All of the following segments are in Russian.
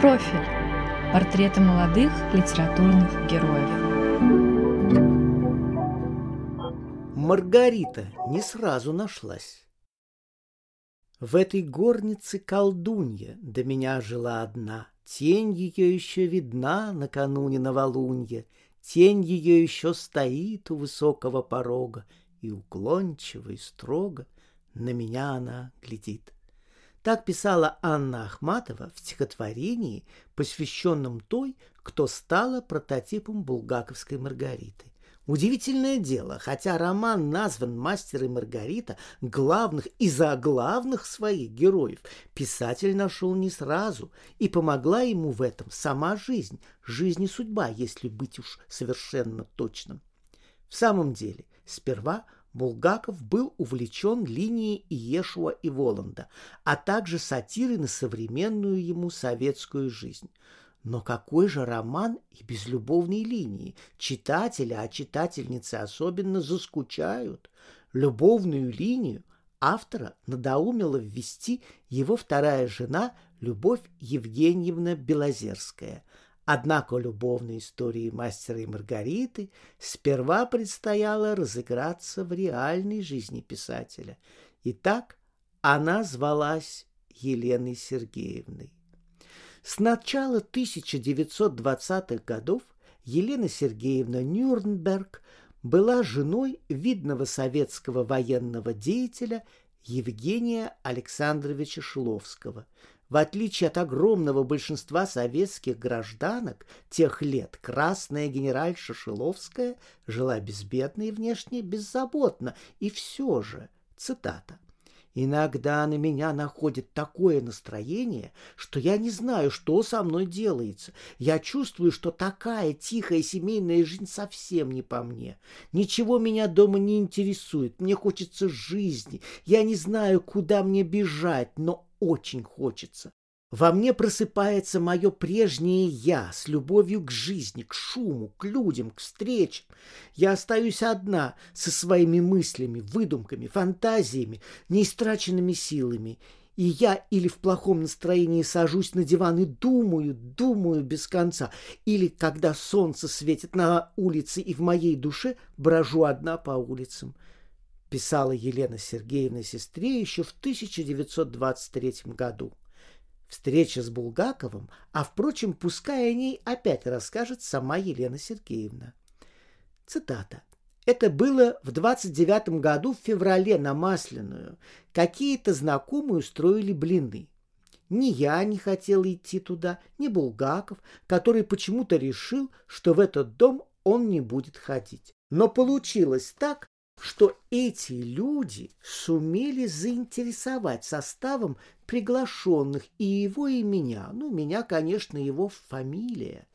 Профиль. Портреты молодых литературных героев. Маргарита не сразу нашлась. В этой горнице колдунья до меня жила одна. Тень ее еще видна накануне новолунья, Тень ее еще стоит у высокого порога, И уклончиво и строго на меня она глядит. Так писала Анна Ахматова в стихотворении, посвященном той, кто стала прототипом булгаковской Маргариты. Удивительное дело, хотя роман назван «Мастер и Маргарита», главных и заглавных своих героев писатель нашел не сразу, и помогла ему в этом сама жизнь, жизнь и судьба, если быть уж совершенно точным. В самом деле, сперва – Булгаков был увлечен линией Иешуа и Воланда, а также сатирой на современную ему советскую жизнь. Но какой же роман и без любовной линии? Читатели, а читательницы особенно заскучают. Любовную линию автора надоумила ввести его вторая жена Любовь Евгеньевна Белозерская – Однако любовной истории мастера и Маргариты сперва предстояло разыграться в реальной жизни писателя. И так она звалась Еленой Сергеевной. С начала 1920-х годов Елена Сергеевна Нюрнберг была женой видного советского военного деятеля Евгения Александровича Шиловского, в отличие от огромного большинства советских гражданок тех лет, красная генеральша Шиловская жила безбедно и внешне беззаботно. И все же, цитата, Иногда на меня находит такое настроение, что я не знаю, что со мной делается. Я чувствую, что такая тихая семейная жизнь совсем не по мне. Ничего меня дома не интересует, мне хочется жизни. Я не знаю, куда мне бежать, но очень хочется. Во мне просыпается мое прежнее «я» с любовью к жизни, к шуму, к людям, к встречам. Я остаюсь одна со своими мыслями, выдумками, фантазиями, неистраченными силами. И я или в плохом настроении сажусь на диван и думаю, думаю без конца, или, когда солнце светит на улице и в моей душе, брожу одна по улицам писала Елена Сергеевна сестре еще в 1923 году. Встреча с Булгаковым, а, впрочем, пускай о ней опять расскажет сама Елена Сергеевна. Цитата. Это было в 29 году в феврале на Масляную. Какие-то знакомые устроили блины. Ни я не хотел идти туда, ни Булгаков, который почему-то решил, что в этот дом он не будет ходить. Но получилось так, что эти люди сумели заинтересовать составом приглашенных и его, и меня. Ну, меня, конечно, его фамилия.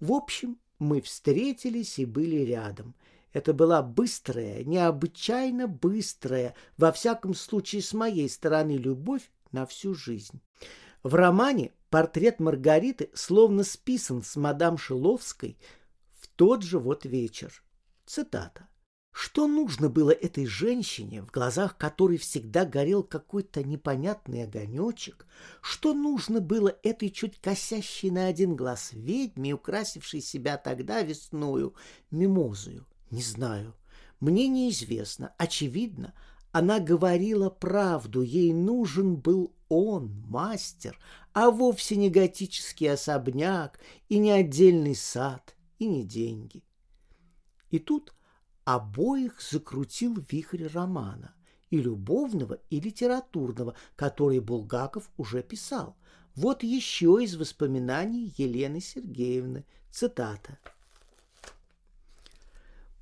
В общем, мы встретились и были рядом. Это была быстрая, необычайно быстрая, во всяком случае с моей стороны, любовь на всю жизнь. В романе портрет Маргариты словно списан с мадам Шиловской в тот же вот вечер. Цитата. Что нужно было этой женщине, в глазах которой всегда горел какой-то непонятный огонечек? Что нужно было этой чуть косящей на один глаз ведьме, украсившей себя тогда весною мимозою? Не знаю. Мне неизвестно. Очевидно, она говорила правду. Ей нужен был он, мастер, а вовсе не готический особняк, и не отдельный сад, и не деньги. И тут обоих закрутил вихрь романа, и любовного, и литературного, который Булгаков уже писал. Вот еще из воспоминаний Елены Сергеевны цитата.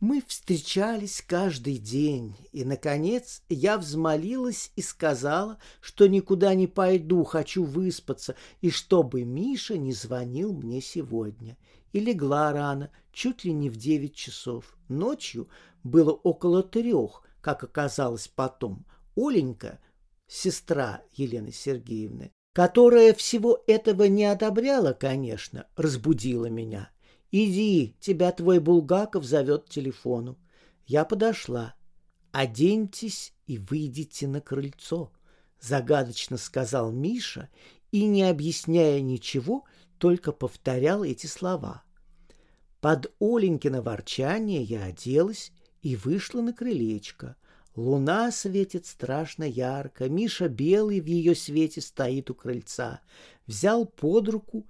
Мы встречались каждый день, и, наконец, я взмолилась и сказала, что никуда не пойду, хочу выспаться, и чтобы Миша не звонил мне сегодня. И легла рано, чуть ли не в девять часов. Ночью было около трех, как оказалось потом. Оленька, сестра Елены Сергеевны, которая всего этого не одобряла, конечно, разбудила меня. «Иди, тебя твой Булгаков зовет телефону». Я подошла. «Оденьтесь и выйдите на крыльцо», — загадочно сказал Миша и, не объясняя ничего, только повторял эти слова. Под Оленькино ворчание я оделась и вышла на крылечко. Луна светит страшно ярко, Миша белый в ее свете стоит у крыльца. Взял под руку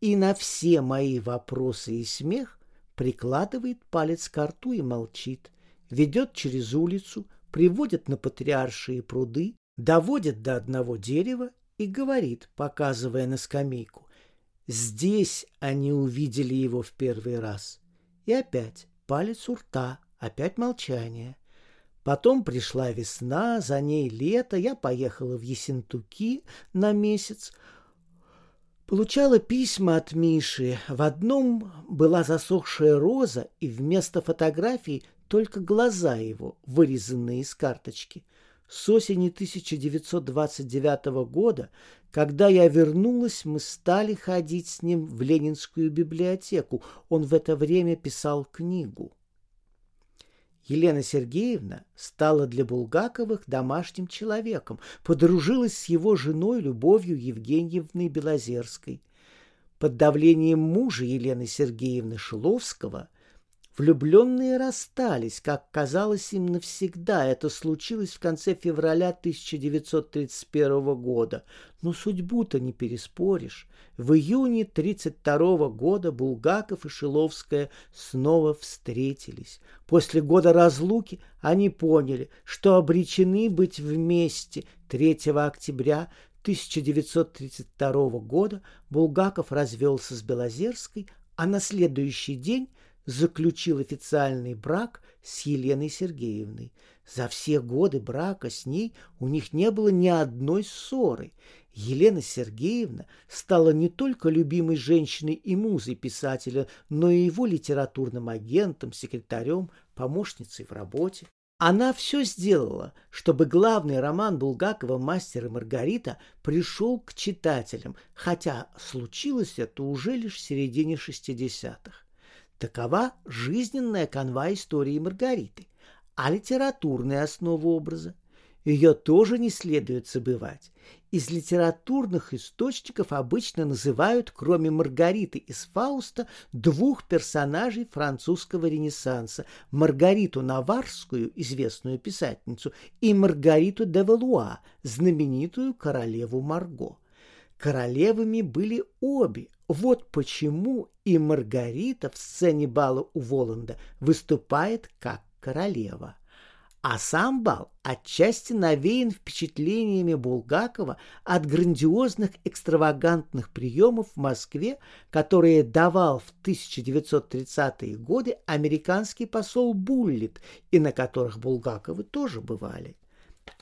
и на все мои вопросы и смех прикладывает палец к рту и молчит. Ведет через улицу, приводит на патриаршие пруды, доводит до одного дерева и говорит, показывая на скамейку. Здесь они увидели его в первый раз. И опять палец у рта, опять молчание. Потом пришла весна, за ней лето, я поехала в Есентуки на месяц. Получала письма от Миши. В одном была засохшая роза, и вместо фотографий только глаза его, вырезанные из карточки. С осени 1929 года, когда я вернулась, мы стали ходить с ним в Ленинскую библиотеку. Он в это время писал книгу. Елена Сергеевна стала для Булгаковых домашним человеком, подружилась с его женой Любовью Евгеньевной Белозерской. Под давлением мужа Елены Сергеевны Шиловского Влюбленные расстались, как казалось им навсегда. Это случилось в конце февраля 1931 года. Но судьбу-то не переспоришь. В июне 1932 года Булгаков и Шиловская снова встретились. После года разлуки они поняли, что обречены быть вместе. 3 октября 1932 года Булгаков развелся с Белозерской, а на следующий день заключил официальный брак с Еленой Сергеевной. За все годы брака с ней у них не было ни одной ссоры. Елена Сергеевна стала не только любимой женщиной и музой писателя, но и его литературным агентом, секретарем, помощницей в работе. Она все сделала, чтобы главный роман Булгакова «Мастер и Маргарита» пришел к читателям, хотя случилось это уже лишь в середине 60-х. Такова жизненная канва истории Маргариты, а литературная основа образа. Ее тоже не следует забывать. Из литературных источников обычно называют, кроме Маргариты из Фауста, двух персонажей французского ренессанса – Маргариту Наварскую, известную писательницу, и Маргариту де Валуа, знаменитую королеву Марго. Королевами были обе, вот почему и Маргарита в сцене бала у Воланда выступает как королева. А сам бал отчасти навеян впечатлениями Булгакова от грандиозных экстравагантных приемов в Москве, которые давал в 1930-е годы американский посол Буллит, и на которых Булгаковы тоже бывали.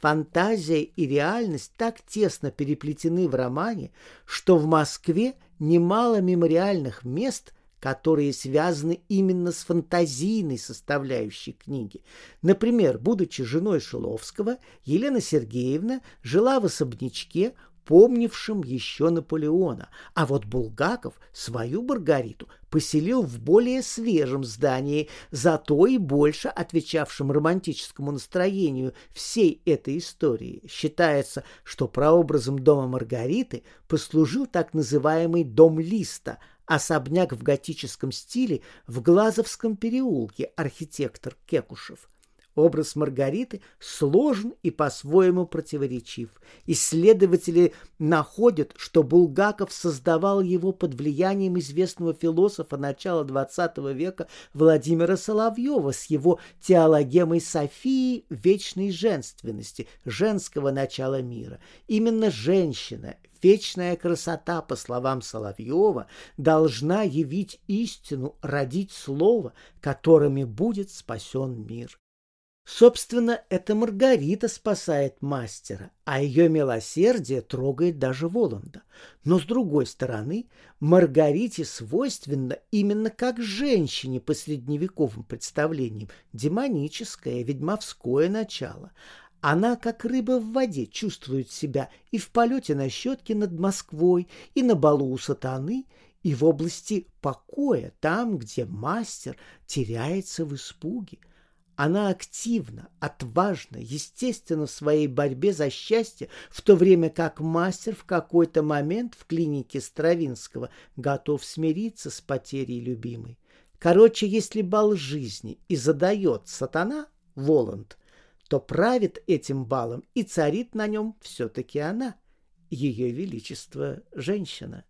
Фантазия и реальность так тесно переплетены в романе, что в Москве немало мемориальных мест, которые связаны именно с фантазийной составляющей книги. Например, будучи женой Шиловского, Елена Сергеевна жила в особнячке помнившим еще Наполеона, а вот Булгаков свою Маргариту поселил в более свежем здании, зато и больше отвечавшем романтическому настроению всей этой истории. Считается, что прообразом дома Маргариты послужил так называемый «дом Листа», особняк в готическом стиле в Глазовском переулке, архитектор Кекушев – Образ Маргариты сложен и по-своему противоречив. Исследователи находят, что Булгаков создавал его под влиянием известного философа начала XX века Владимира Соловьева с его теологемой Софии вечной женственности, женского начала мира. Именно женщина, вечная красота, по словам Соловьева, должна явить истину, родить слово, которыми будет спасен мир. Собственно, это Маргарита спасает мастера, а ее милосердие трогает даже Воланда. Но, с другой стороны, Маргарите свойственно именно как женщине по средневековым представлениям демоническое, ведьмовское начало. Она, как рыба в воде, чувствует себя и в полете на щетке над Москвой, и на балу у сатаны, и в области покоя, там, где мастер теряется в испуге. Она активна, отважна, естественно в своей борьбе за счастье, в то время как мастер в какой-то момент в клинике Стравинского готов смириться с потерей любимой. Короче, если бал жизни и задает сатана, Воланд, то правит этим балом и царит на нем все-таки она, ее величество женщина.